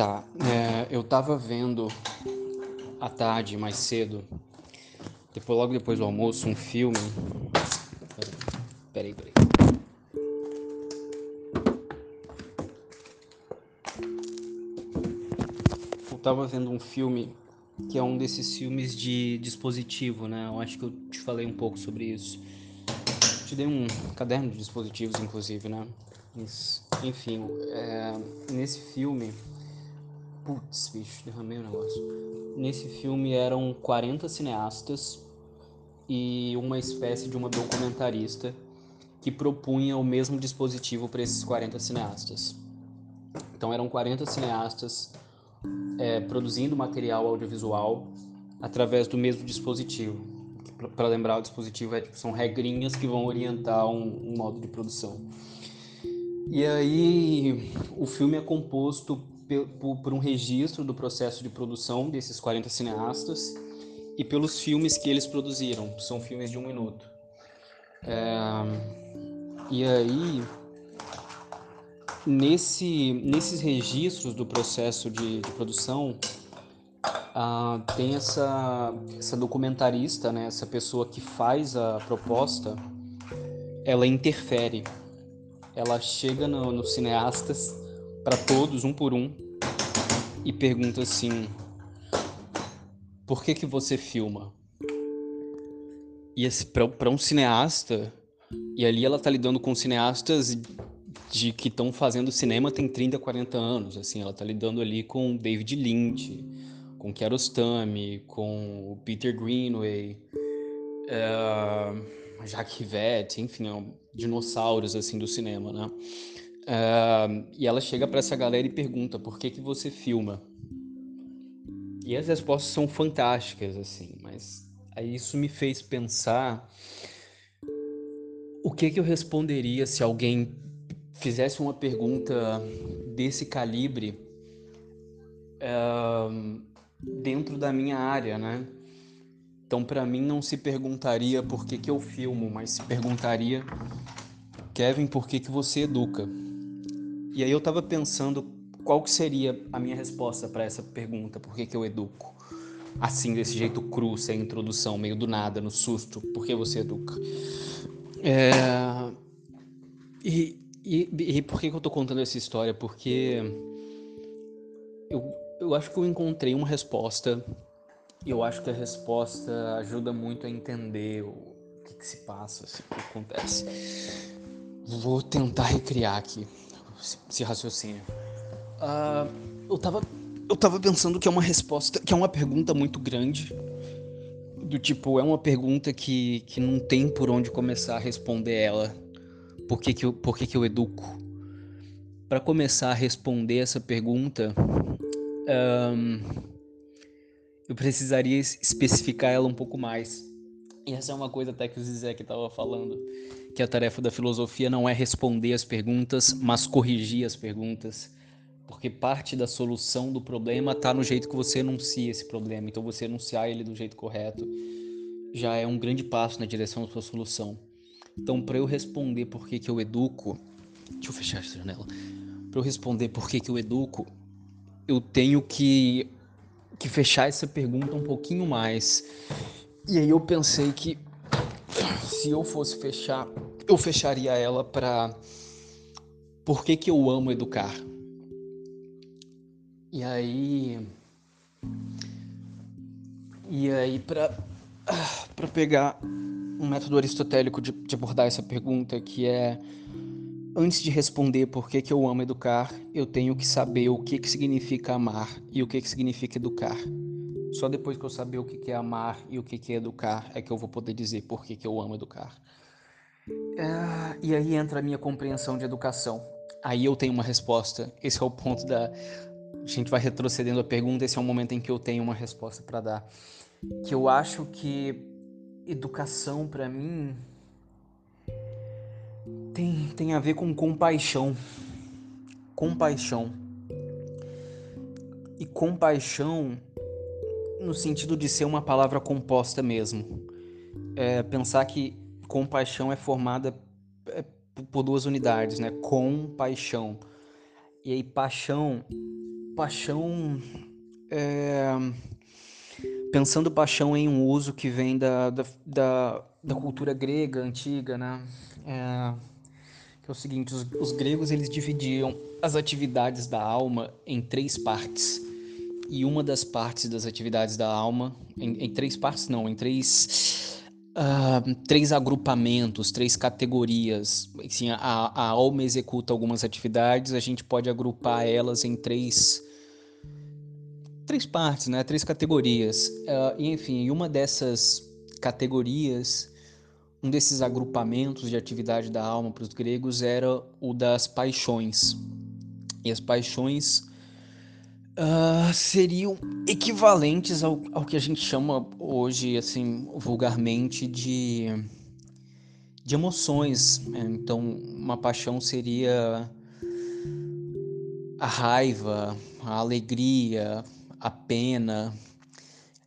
Tá, é, eu tava vendo à tarde, mais cedo, depois, logo depois do almoço, um filme. Peraí, peraí. Eu tava vendo um filme que é um desses filmes de dispositivo, né? Eu acho que eu te falei um pouco sobre isso. te dei um caderno de dispositivos, inclusive, né? Enfim, é, nesse filme. Putz, bicho, derramei o negócio. Nesse filme eram 40 cineastas e uma espécie de uma documentarista que propunha o mesmo dispositivo para esses 40 cineastas. Então eram 40 cineastas é, produzindo material audiovisual através do mesmo dispositivo. Para lembrar, o dispositivo é, tipo, são regrinhas que vão orientar um, um modo de produção. E aí o filme é composto por, um registro do processo de produção desses 40 cineastas e pelos filmes que eles produziram. São filmes de um minuto. É, e aí nesse, nesses registros do processo de, de produção, ah, tem essa, essa documentarista, né, essa pessoa que faz a proposta, ela interfere. Ela chega nos no cineastas, para todos, um por um, e pergunta assim: por que, que você filma? E para um cineasta, e ali ela tá lidando com cineastas de que estão fazendo cinema tem 30, 40 anos, assim, ela tá lidando ali com David Lynch, com Kiarostami, com Peter Greenway, uh, Jacques Rivette, enfim, é dinossauros assim do cinema, né? Uh, e ela chega para essa galera e pergunta por que que você filma? E as respostas são fantásticas, assim, mas aí isso me fez pensar o que que eu responderia se alguém fizesse uma pergunta desse calibre uh, dentro da minha área, né? Então, para mim, não se perguntaria por que, que eu filmo, mas se perguntaria, Kevin, por que, que você educa? E aí eu estava pensando qual que seria a minha resposta para essa pergunta, por que, que eu educo? Assim, desse jeito cru, sem introdução, meio do nada, no susto, por que você educa? É... E, e, e por que, que eu tô contando essa história? Porque eu, eu acho que eu encontrei uma resposta e eu acho que a resposta ajuda muito a entender o que, que se passa, assim, o que acontece. Vou tentar recriar aqui esse raciocínio. Uh, eu, tava, eu tava pensando que é uma resposta, que é uma pergunta muito grande. Do tipo, é uma pergunta que, que não tem por onde começar a responder ela por que, que, eu, por que, que eu educo? Para começar a responder essa pergunta, um, eu precisaria especificar ela um pouco mais. E essa é uma coisa até que o Zizek estava falando, que a tarefa da filosofia não é responder as perguntas, mas corrigir as perguntas. Porque parte da solução do problema está no jeito que você enuncia esse problema. Então você enunciar ele do jeito correto já é um grande passo na direção da sua solução. Então, para eu responder por que, que eu educo, deixa eu fechar essa janela. Para eu responder por que, que eu educo, eu tenho que, que fechar essa pergunta um pouquinho mais. E aí eu pensei que se eu fosse fechar, eu fecharia ela para por que, que eu amo educar. E aí. E aí, para para pegar um método aristotélico de, de, abordar essa pergunta, que é antes de responder por que, que eu amo educar, eu tenho que saber o que, que significa amar e o que, que significa educar. Só depois que eu saber o que, é amar e o que, é educar é que eu vou poder dizer por que, eu amo educar. É, e aí entra a minha compreensão de educação. Aí eu tenho uma resposta. Esse é o ponto da. A gente vai retrocedendo a pergunta, esse é o momento em que eu tenho uma resposta para dar. Que eu acho que educação para mim tem, tem a ver com compaixão. Compaixão. E compaixão no sentido de ser uma palavra composta mesmo. É, pensar que compaixão é formada é, por duas unidades, né? Compaixão. E aí paixão paixão é... pensando paixão em um uso que vem da, da, da, da cultura grega antiga, né? É... Que é o seguinte, os, os gregos eles dividiam as atividades da alma em três partes e uma das partes das atividades da alma em, em três partes não, em três uh, três agrupamentos, três categorias. Assim, a, a alma executa algumas atividades, a gente pode agrupar elas em três três partes, né? Três categorias. Uh, e enfim, uma dessas categorias, um desses agrupamentos de atividade da alma para os gregos era o das paixões. E as paixões uh, seriam equivalentes ao, ao que a gente chama hoje, assim, vulgarmente de, de emoções. Né? Então, uma paixão seria a raiva, a alegria, a pena.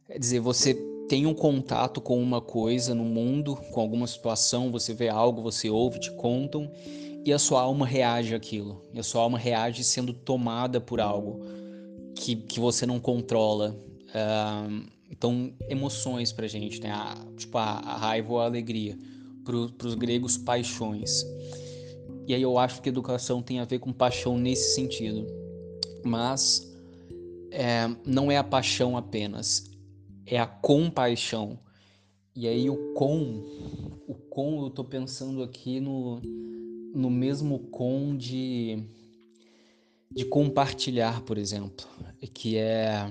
Quer dizer, você tem um contato com uma coisa no mundo, com alguma situação, você vê algo, você ouve, te contam, e a sua alma reage àquilo. E a sua alma reage sendo tomada por algo que, que você não controla. Uh, então, emoções pra gente, né? A, tipo, a, a, raiva ou a alegria. Pro, pros gregos, paixões. E aí eu acho que educação tem a ver com paixão nesse sentido. Mas é, não é a paixão apenas, é a compaixão. E aí o com, o com eu tô pensando aqui no, no mesmo com de de compartilhar, por exemplo, que é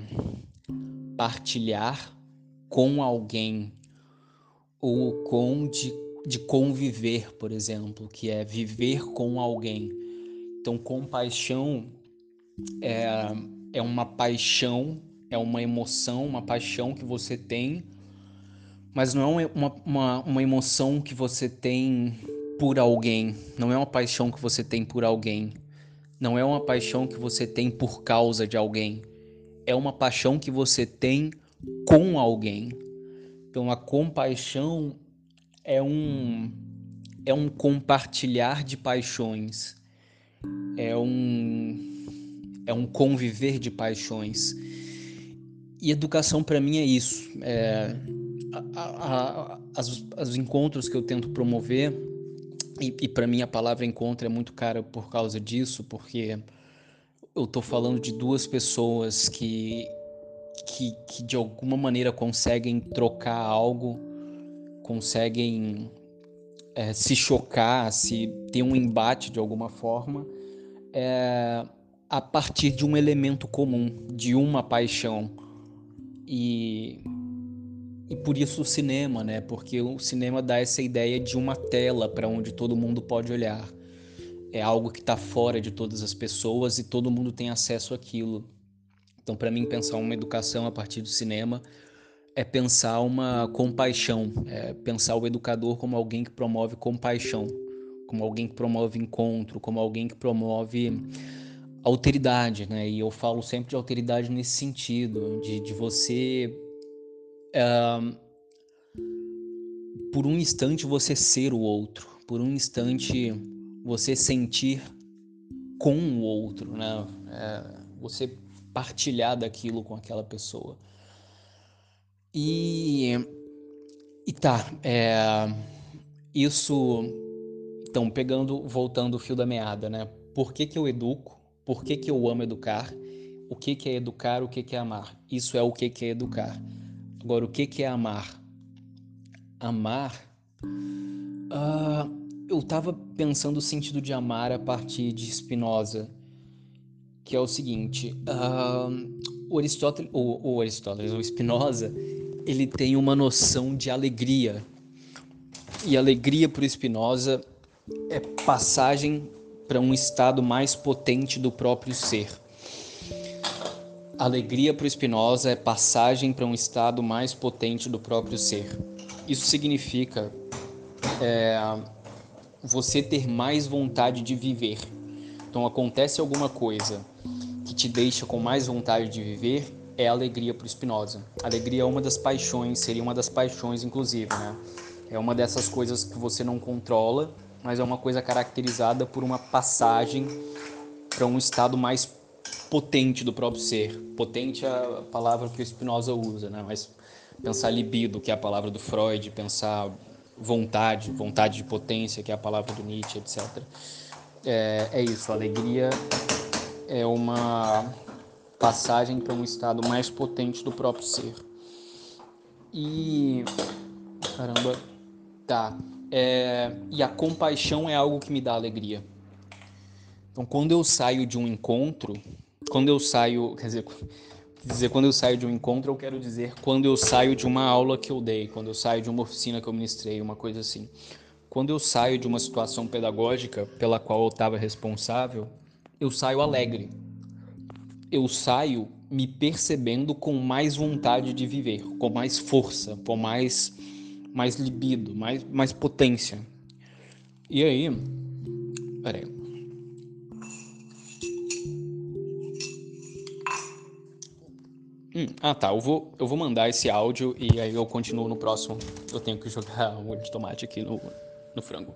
partilhar com alguém ou com de, de conviver, por exemplo, que é viver com alguém. Então, compaixão é, é uma paixão, é uma emoção, uma paixão que você tem, mas não é uma, uma, uma emoção que você tem por alguém, não é uma paixão que você tem por alguém não é uma paixão que você tem por causa de alguém, é uma paixão que você tem com alguém. Então a compaixão é um é um compartilhar de paixões, é um é um conviver de paixões. E educação para mim é isso. É, a, a, a, as, os encontros que eu tento promover e, e para mim a palavra encontro é muito cara por causa disso, porque eu tô falando de duas pessoas que, que, que de alguma maneira conseguem trocar algo, conseguem é, se chocar, se ter um embate de alguma forma, é, a partir de um elemento comum, de uma paixão. E e por isso o cinema, né? Porque o cinema dá essa ideia de uma tela para onde todo mundo pode olhar. É algo que está fora de todas as pessoas e todo mundo tem acesso àquilo. Então, para mim, pensar uma educação a partir do cinema é pensar uma compaixão, é pensar o educador como alguém que promove compaixão, como alguém que promove encontro, como alguém que promove alteridade, né? E eu falo sempre de alteridade nesse sentido, de, de você por um instante você ser o outro, por um instante você sentir com o outro, né? É, você partilhar daquilo com aquela pessoa. E, e tá, é, isso. Então, pegando, voltando o fio da meada, né? Por que, que eu educo? Por que, que eu amo educar? O que, que é educar? O que, que é amar? Isso é o que, que é educar. Agora, o que, é amar? Amar. Uh, eu estava pensando o sentido de amar a partir de Spinoza, que é o seguinte: uh, o Aristóteles, o, o Aristóteles, Spinoza, ele tem uma noção de alegria. E alegria para Spinoza é passagem para um estado mais potente do próprio ser. Alegria para o Spinoza é passagem para um estado mais potente do próprio ser. Isso significa é, você ter mais vontade de viver. Então, acontece alguma coisa que te deixa com mais vontade de viver, é alegria para o Spinoza. Alegria é uma das paixões, seria uma das paixões, inclusive, né? É uma dessas coisas que você não controla, mas é uma coisa caracterizada por uma passagem para um estado mais potente do próprio ser. Potente é a palavra que o Spinoza usa, né? Mas pensar libido, que é a palavra do Freud, pensar vontade, vontade de potência, que é a palavra do Nietzsche, etc. É, é isso, alegria é uma passagem para um estado mais potente do próprio ser. E. Caramba. Tá. É, e a compaixão é algo que me dá alegria. Então, quando eu saio de um encontro, quando eu saio, quer dizer, dizer quando eu saio de um encontro, eu quero dizer quando eu saio de uma aula que eu dei, quando eu saio de uma oficina que eu ministrei, uma coisa assim. Quando eu saio de uma situação pedagógica pela qual eu estava responsável, eu saio alegre. Eu saio me percebendo com mais vontade de viver, com mais força, com mais mais libido, mais mais potência. E aí, peraí. Hum, ah tá, eu vou, eu vou mandar esse áudio e aí eu continuo no próximo. Eu tenho que jogar um molho de tomate aqui no, no frango.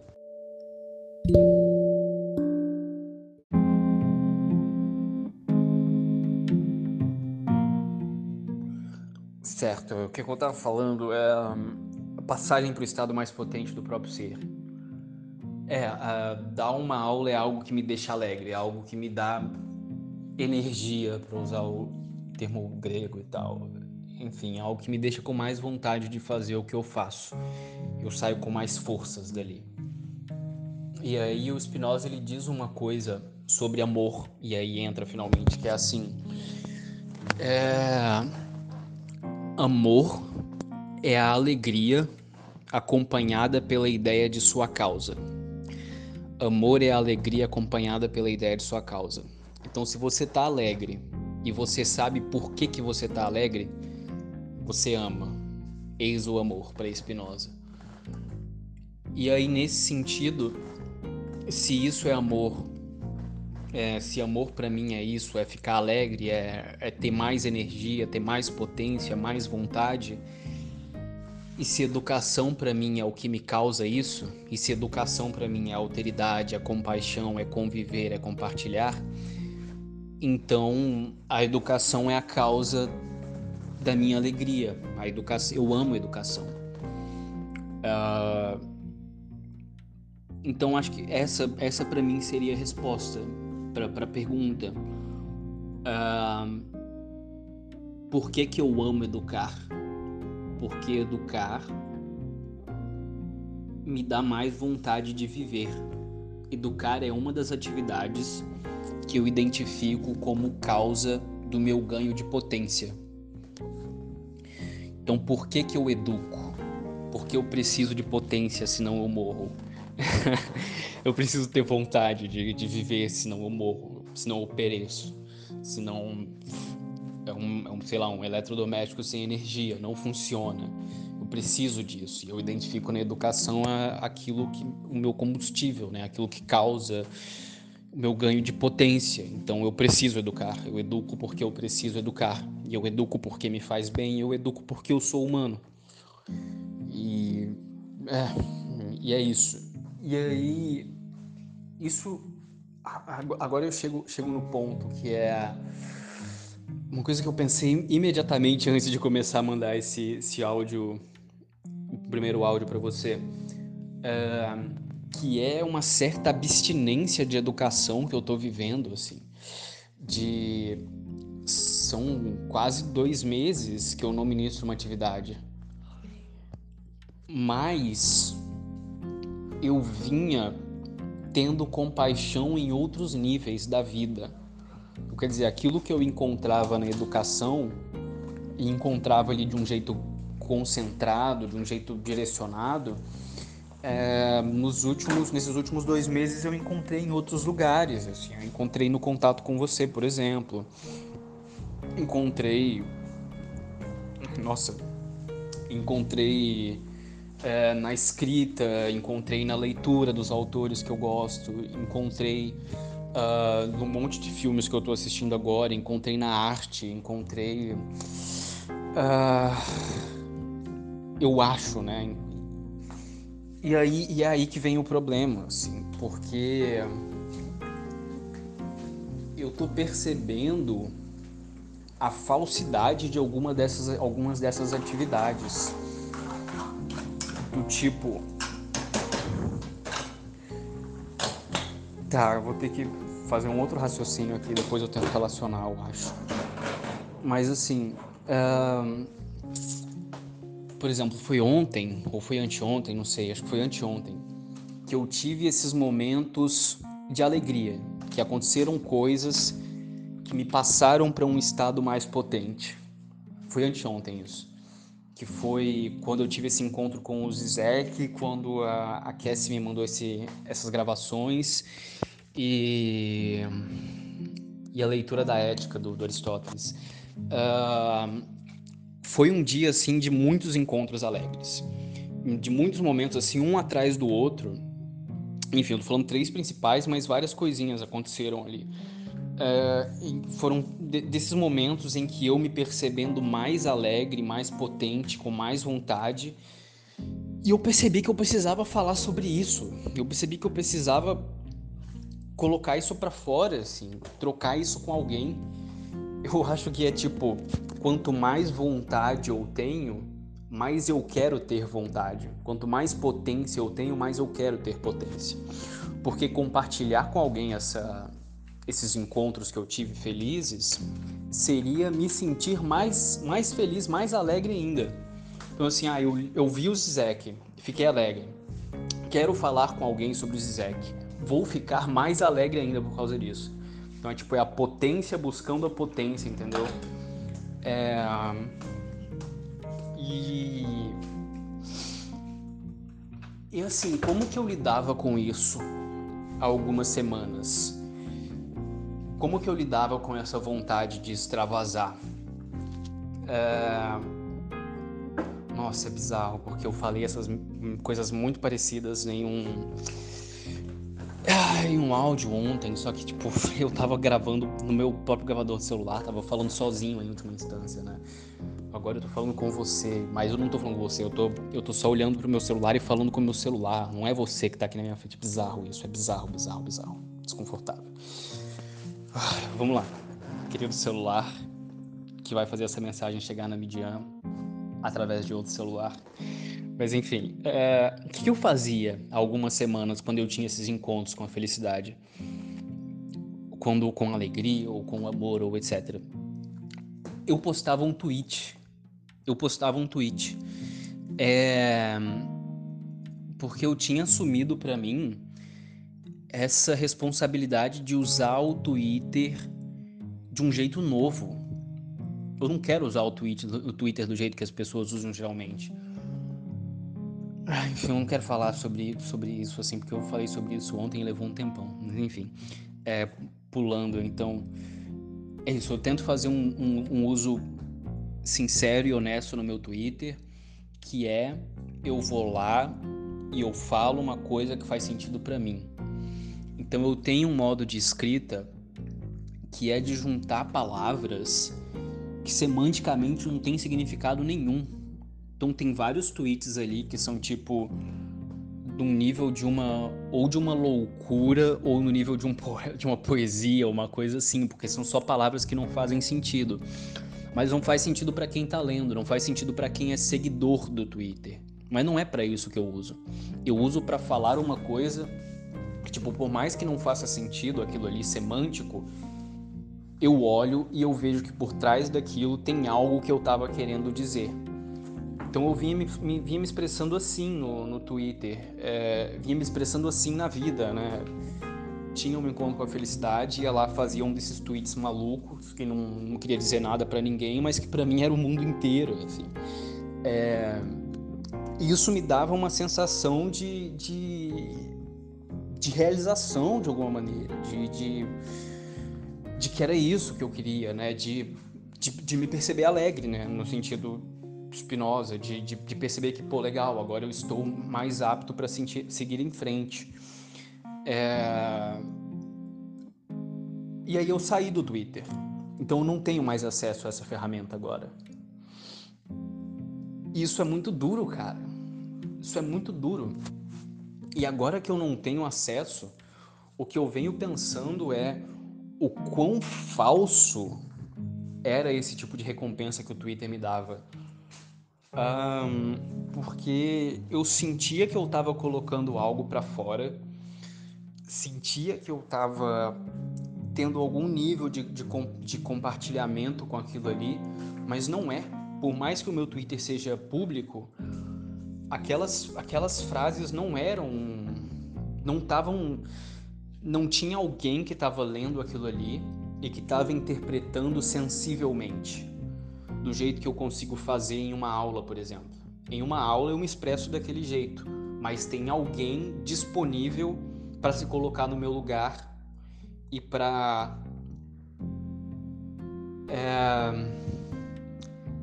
Certo, o que eu estava falando é a passagem para o estado mais potente do próprio ser. É, dar uma aula é algo que me deixa alegre, é algo que me dá energia, para usar o termo grego e tal. Enfim, é algo que me deixa com mais vontade de fazer o que eu faço. Eu saio com mais forças dali. E aí o Spinoza ele diz uma coisa sobre amor, e aí entra finalmente, que é assim. É Amor é a alegria acompanhada pela ideia de sua causa. Amor é a alegria acompanhada pela ideia de sua causa. Então, se você está alegre e você sabe por que, que você está alegre, você ama. Eis o amor para Spinoza. E aí, nesse sentido, se isso é amor é, se amor para mim é isso, é ficar alegre, é, é ter mais energia, ter mais potência, mais vontade. E se educação para mim é o que me causa isso, e se educação para mim é alteridade, é compaixão, é conviver, é compartilhar, então a educação é a causa da minha alegria. A educação, eu amo a educação. Uh, então acho que essa, essa para mim seria a resposta para a pergunta: uh, por que, que eu amo educar? Porque educar me dá mais vontade de viver. Educar é uma das atividades que eu identifico como causa do meu ganho de potência. Então, por que, que eu educo? Porque eu preciso de potência, senão eu morro. eu preciso ter vontade de, de viver, senão eu morro, senão eu pereço, senão é um, é um, sei lá, um eletrodoméstico sem energia, não funciona. Eu preciso disso. E eu identifico na educação a, aquilo que o meu combustível, né? Aquilo que causa meu ganho de potência. Então eu preciso educar. Eu educo porque eu preciso educar. E eu educo porque me faz bem. Eu educo porque eu sou humano. E é, e é isso. E aí, isso. Agora eu chego, chego no ponto que é. Uma coisa que eu pensei imediatamente antes de começar a mandar esse, esse áudio, o primeiro áudio para você, é, que é uma certa abstinência de educação que eu tô vivendo, assim. De. São quase dois meses que eu não ministro uma atividade. Mas eu vinha tendo compaixão em outros níveis da vida. Quer dizer, aquilo que eu encontrava na educação e encontrava ali de um jeito concentrado, de um jeito direcionado, é, nos últimos, nesses últimos dois meses eu encontrei em outros lugares. Assim, eu encontrei no contato com você, por exemplo. Encontrei. Nossa, encontrei é, na escrita, encontrei na leitura dos autores que eu gosto, encontrei uh, no monte de filmes que eu estou assistindo agora, encontrei na arte, encontrei. Uh, eu acho, né? E aí e é aí que vem o problema, assim, porque eu tô percebendo a falsidade de alguma dessas, algumas dessas atividades. Do tipo. Tá, eu vou ter que fazer um outro raciocínio aqui, depois eu tento relacionar, eu acho. Mas assim. Uh, por exemplo, foi ontem, ou foi anteontem, não sei, acho que foi anteontem, que eu tive esses momentos de alegria, que aconteceram coisas que me passaram para um estado mais potente. Foi anteontem isso. Que foi quando eu tive esse encontro com o Zizek, quando a, a Cassie me mandou esse, essas gravações e, e a leitura da ética do, do Aristóteles. Uh, foi um dia assim de muitos encontros alegres, de muitos momentos assim um atrás do outro. Enfim, eu tô falando três principais, mas várias coisinhas aconteceram ali. É, foram de, desses momentos em que eu me percebendo mais alegre, mais potente, com mais vontade, e eu percebi que eu precisava falar sobre isso. Eu percebi que eu precisava colocar isso para fora, assim, trocar isso com alguém. Eu acho que é tipo, quanto mais vontade eu tenho, mais eu quero ter vontade. Quanto mais potência eu tenho, mais eu quero ter potência. Porque compartilhar com alguém essa esses encontros que eu tive felizes seria me sentir mais, mais feliz, mais alegre ainda. Então, assim, ah, eu, eu vi o Zizek, fiquei alegre. Quero falar com alguém sobre o Zizek. Vou ficar mais alegre ainda por causa disso. Então, é tipo, é a potência buscando a potência, entendeu? É... E... E assim, como que eu lidava com isso há algumas semanas? como que eu lidava com essa vontade de extravasar? É... Nossa, é bizarro, porque eu falei essas coisas muito parecidas em um. Em um áudio ontem, só que tipo, eu tava gravando no meu próprio gravador de celular, tava falando sozinho em última instância, né? Agora eu tô falando com você, mas eu não tô falando com você, eu tô, eu tô só olhando pro meu celular e falando com o meu celular. Não é você que tá aqui na minha frente. Bizarro isso, é bizarro, bizarro, bizarro. Desconfortável. Vamos lá, querido celular, que vai fazer essa mensagem chegar na Midian através de outro celular. Mas enfim, é, o que eu fazia há algumas semanas quando eu tinha esses encontros com a felicidade? Quando com alegria ou com amor ou etc. Eu postava um tweet. Eu postava um tweet. É, porque eu tinha assumido para mim essa responsabilidade de usar o Twitter de um jeito novo. Eu não quero usar o o Twitter do jeito que as pessoas usam geralmente. Enfim, eu não quero falar sobre, sobre isso assim, porque eu falei sobre isso ontem e levou um tempão. Enfim, é, pulando, então. É isso, eu tento fazer um, um, um uso sincero e honesto no meu Twitter, que é eu vou lá e eu falo uma coisa que faz sentido para mim. Então eu tenho um modo de escrita que é de juntar palavras que semanticamente não tem significado nenhum. Então tem vários tweets ali que são tipo de um nível de uma ou de uma loucura ou no nível de, um de uma poesia, uma coisa assim, porque são só palavras que não fazem sentido. Mas não faz sentido para quem tá lendo, não faz sentido para quem é seguidor do Twitter. Mas não é para isso que eu uso. Eu uso para falar uma coisa Tipo, por mais que não faça sentido aquilo ali semântico, eu olho e eu vejo que por trás daquilo tem algo que eu estava querendo dizer. Então eu vinha me, me, vinha me expressando assim no, no Twitter, é, vinha me expressando assim na vida, né? Tinha um encontro com a felicidade, ia lá, fazia um desses tweets malucos, que não, não queria dizer nada para ninguém, mas que para mim era o mundo inteiro, assim. É, isso me dava uma sensação de, de de realização de alguma maneira, de, de, de, que era isso que eu queria, né? De, de, de me perceber alegre, né? No sentido Spinoza, de, de, de, perceber que, pô, legal, agora eu estou mais apto para seguir em frente. É... E aí eu saí do Twitter. Então eu não tenho mais acesso a essa ferramenta agora. Isso é muito duro, cara. Isso é muito duro. E agora que eu não tenho acesso, o que eu venho pensando é o quão falso era esse tipo de recompensa que o Twitter me dava. Um, porque eu sentia que eu estava colocando algo para fora, sentia que eu estava tendo algum nível de, de, de compartilhamento com aquilo ali, mas não é. Por mais que o meu Twitter seja público, aquelas, aquelas frases não eram. não estavam. não tinha alguém que estava lendo aquilo ali e que estava interpretando sensivelmente, do jeito que eu consigo fazer em uma aula, por exemplo. Em uma aula eu me expresso daquele jeito, mas tem alguém disponível para se colocar no meu lugar e para é,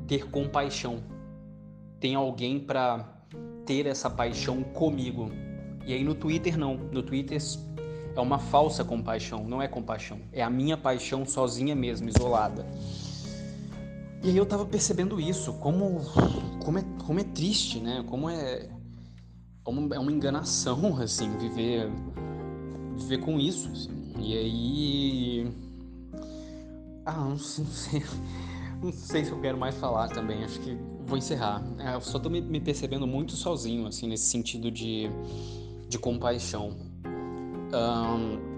ter compaixão. Tem alguém para ter essa paixão comigo. E aí no Twitter não. No Twitter é uma falsa compaixão, não é compaixão. É a minha paixão sozinha mesmo, isolada. E aí eu tava percebendo isso, como, como, é, como é triste, né? Como é, como é uma enganação, assim, viver, viver com isso. Assim. E aí. Ah, não sei, não sei se eu quero mais falar também. Acho que vou encerrar. É, eu só tô me, me percebendo muito sozinho, assim, nesse sentido de, de compaixão. Um,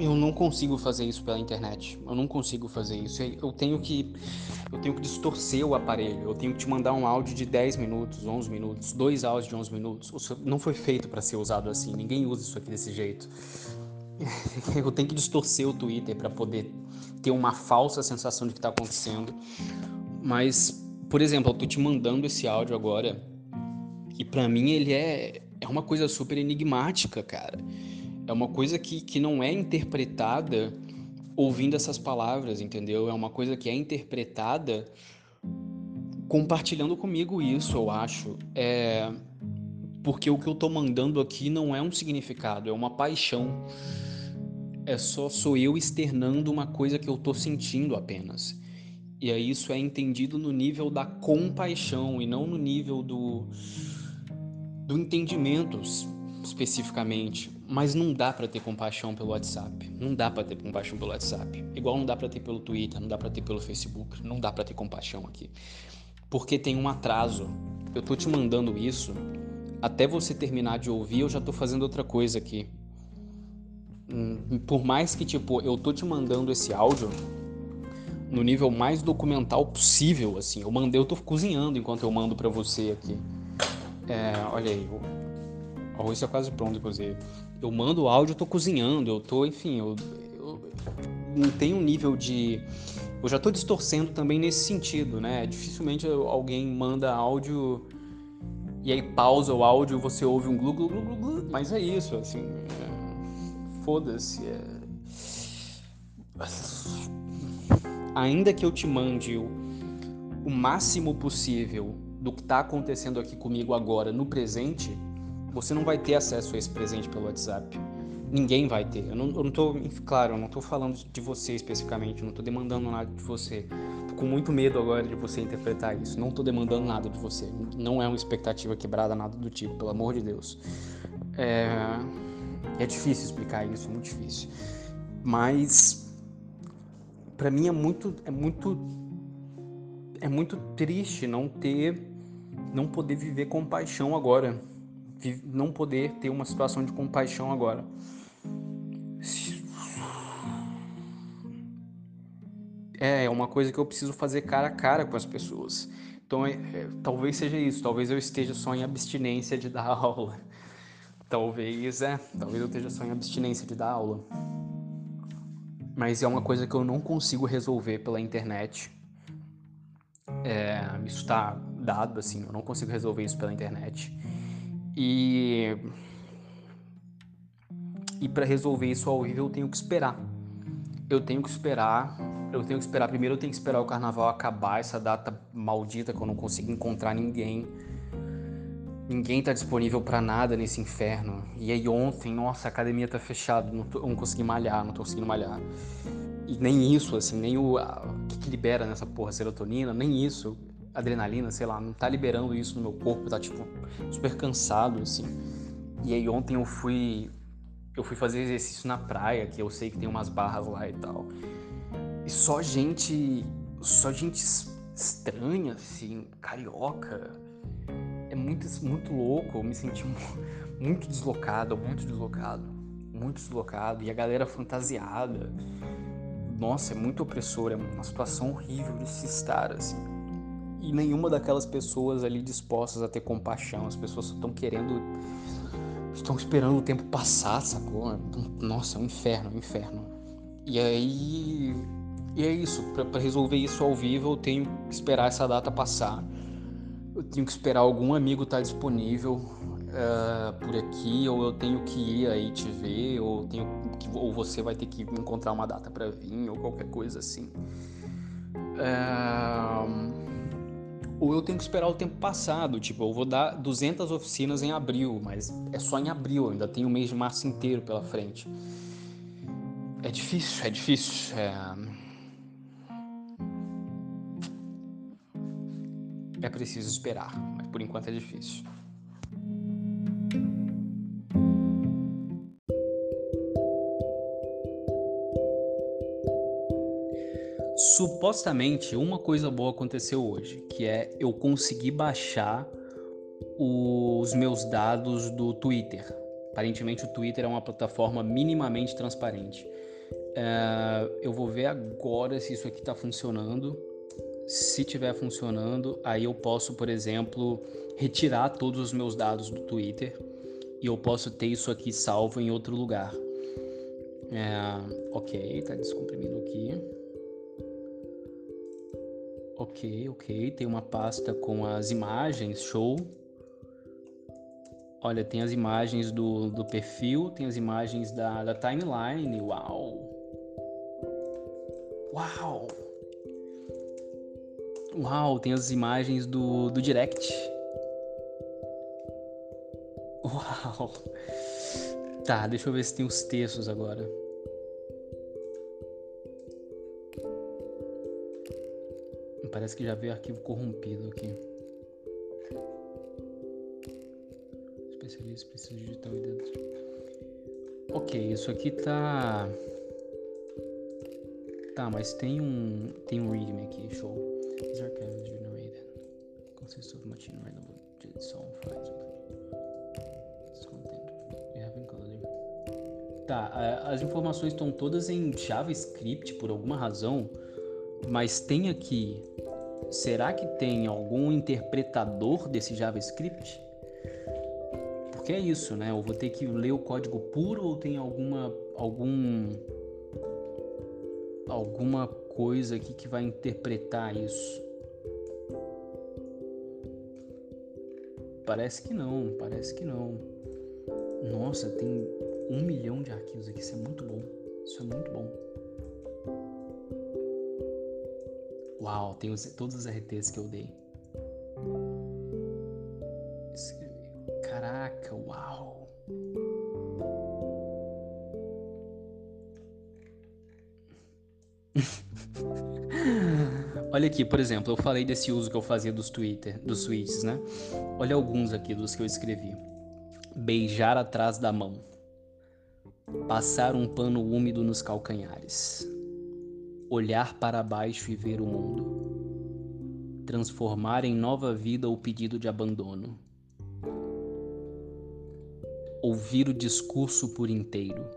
eu não consigo fazer isso pela internet. Eu não consigo fazer isso. Eu tenho que eu tenho que distorcer o aparelho. Eu tenho que te mandar um áudio de 10 minutos, 11 minutos, dois áudios de 11 minutos. Não foi feito para ser usado assim. Ninguém usa isso aqui desse jeito. Eu tenho que distorcer o Twitter para poder ter uma falsa sensação de que está acontecendo. Mas, por exemplo, eu tô te mandando esse áudio agora e para mim ele é é uma coisa super enigmática, cara. É uma coisa que, que não é interpretada ouvindo essas palavras, entendeu? É uma coisa que é interpretada compartilhando comigo isso, eu acho. É porque o que eu tô mandando aqui não é um significado, é uma paixão. É só sou eu externando uma coisa que eu tô sentindo apenas. E aí isso é entendido no nível da compaixão e não no nível do do entendimento especificamente, mas não dá para ter compaixão pelo WhatsApp. Não dá para ter compaixão pelo WhatsApp. Igual não dá para ter pelo Twitter, não dá para ter pelo Facebook, não dá para ter compaixão aqui. Porque tem um atraso. Eu tô te mandando isso, até você terminar de ouvir, eu já tô fazendo outra coisa aqui. Hum, por mais que tipo, eu tô te mandando esse áudio no nível mais documental possível, assim. Eu mandei, eu tô cozinhando enquanto eu mando para você aqui. É, olha aí, o arroz está quase pronto, inclusive. Eu mando o áudio, eu tô cozinhando, eu tô, enfim, eu, eu não tenho um nível de. Eu já tô distorcendo também nesse sentido, né? Dificilmente alguém manda áudio e aí pausa o áudio você ouve um glu glu glu glu, glu mas é isso, assim. É... Foda-se. É... Ainda que eu te mande o, o máximo possível do que está acontecendo aqui comigo agora no presente, você não vai ter acesso a esse presente pelo WhatsApp. Ninguém vai ter. Eu não, eu não tô, claro, eu não tô falando de você especificamente, eu não tô demandando nada de você. Tô com muito medo agora de você interpretar isso. Não tô demandando nada de você. Não é uma expectativa quebrada, nada do tipo, pelo amor de Deus. É, é difícil explicar isso, é muito difícil. Mas para mim é muito, é muito, é muito triste não ter, não poder viver com paixão agora não poder ter uma situação de compaixão agora. É, é uma coisa que eu preciso fazer cara a cara com as pessoas. Então, é, é, talvez seja isso. Talvez eu esteja só em abstinência de dar aula. Talvez, é. Talvez eu esteja só em abstinência de dar aula. Mas é uma coisa que eu não consigo resolver pela internet. É, isso está dado, assim. Eu não consigo resolver isso pela internet. E e para resolver isso ao vivo eu tenho que esperar. Eu tenho que esperar, eu tenho que esperar primeiro eu tenho que esperar o carnaval acabar, essa data maldita que eu não consigo encontrar ninguém. Ninguém tá disponível para nada nesse inferno. E aí ontem, nossa, a academia tá fechada, não, tô, não consegui malhar, não tô conseguindo malhar. E nem isso, assim, nem o, a, o que, que libera nessa porra serotonina, nem isso adrenalina, sei lá, não tá liberando isso no meu corpo, tá tipo super cansado assim. E aí ontem eu fui eu fui fazer exercício na praia, que eu sei que tem umas barras lá e tal. E só gente. Só gente estranha, assim, carioca. É muito, muito louco. Eu me senti muito deslocado, muito deslocado. Muito deslocado. E a galera fantasiada. Nossa, é muito opressor. É uma situação horrível de se estar, assim. E nenhuma daquelas pessoas ali dispostas a ter compaixão. As pessoas estão querendo estão esperando o tempo passar, sacou? Nossa, é um inferno, é um inferno. E aí. E é isso, para resolver isso ao vivo eu tenho que esperar essa data passar. Eu tenho que esperar algum amigo estar tá disponível uh, por aqui, ou eu tenho que ir aí te ver, ou, tenho que, ou você vai ter que encontrar uma data para vir, ou qualquer coisa assim. Uh, ou eu tenho que esperar o tempo passado, tipo, eu vou dar 200 oficinas em abril, mas é só em abril, ainda tem o mês de março inteiro pela frente. É difícil, é difícil. É, é preciso esperar, mas por enquanto é difícil. Supostamente, uma coisa boa aconteceu hoje, que é eu consegui baixar os meus dados do Twitter. Aparentemente, o Twitter é uma plataforma minimamente transparente. É, eu vou ver agora se isso aqui está funcionando. Se estiver funcionando, aí eu posso, por exemplo, retirar todos os meus dados do Twitter e eu posso ter isso aqui salvo em outro lugar. É, ok, está descomprimindo aqui. Ok, ok. Tem uma pasta com as imagens, show. Olha, tem as imagens do, do perfil, tem as imagens da, da timeline. Uau! Uau! Uau, tem as imagens do, do direct. Uau! Tá, deixa eu ver se tem os textos agora. Parece que já veio arquivo corrompido aqui. Especialista precisa digital e dentro. Ok, isso aqui tá. Tá, mas tem um. Tem um readme aqui, show. These archives generated. Consists of machine readable JSON files. Content. You have encoding. Tá, as informações estão todas em JavaScript por alguma razão, mas tem aqui será que tem algum interpretador desse JavaScript? Porque é isso, né? Eu vou ter que ler o código puro ou tem alguma algum alguma coisa aqui que vai interpretar isso? Parece que não, parece que não. Nossa, tem um milhão de arquivos aqui, isso é muito bom. Isso é muito bom. Uau, tem os, todos os RTs que eu dei. Caraca, uau. Olha aqui, por exemplo, eu falei desse uso que eu fazia dos Twitter, dos tweets, né? Olha alguns aqui dos que eu escrevi. Beijar atrás da mão. Passar um pano úmido nos calcanhares olhar para baixo e ver o mundo, transformar em nova vida o pedido de abandono, ouvir o discurso por inteiro,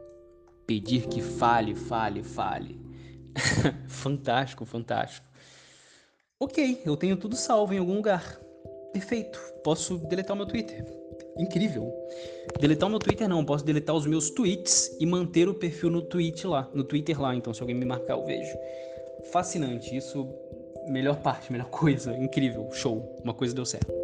pedir que fale, fale, fale. fantástico, fantástico. Ok, eu tenho tudo salvo em algum lugar. Perfeito, posso deletar o meu Twitter incrível. Deletar o meu Twitter não, posso deletar os meus tweets e manter o perfil no tweet lá, no Twitter lá, então se alguém me marcar eu vejo. Fascinante, isso melhor parte, melhor coisa, incrível, show, uma coisa deu certo.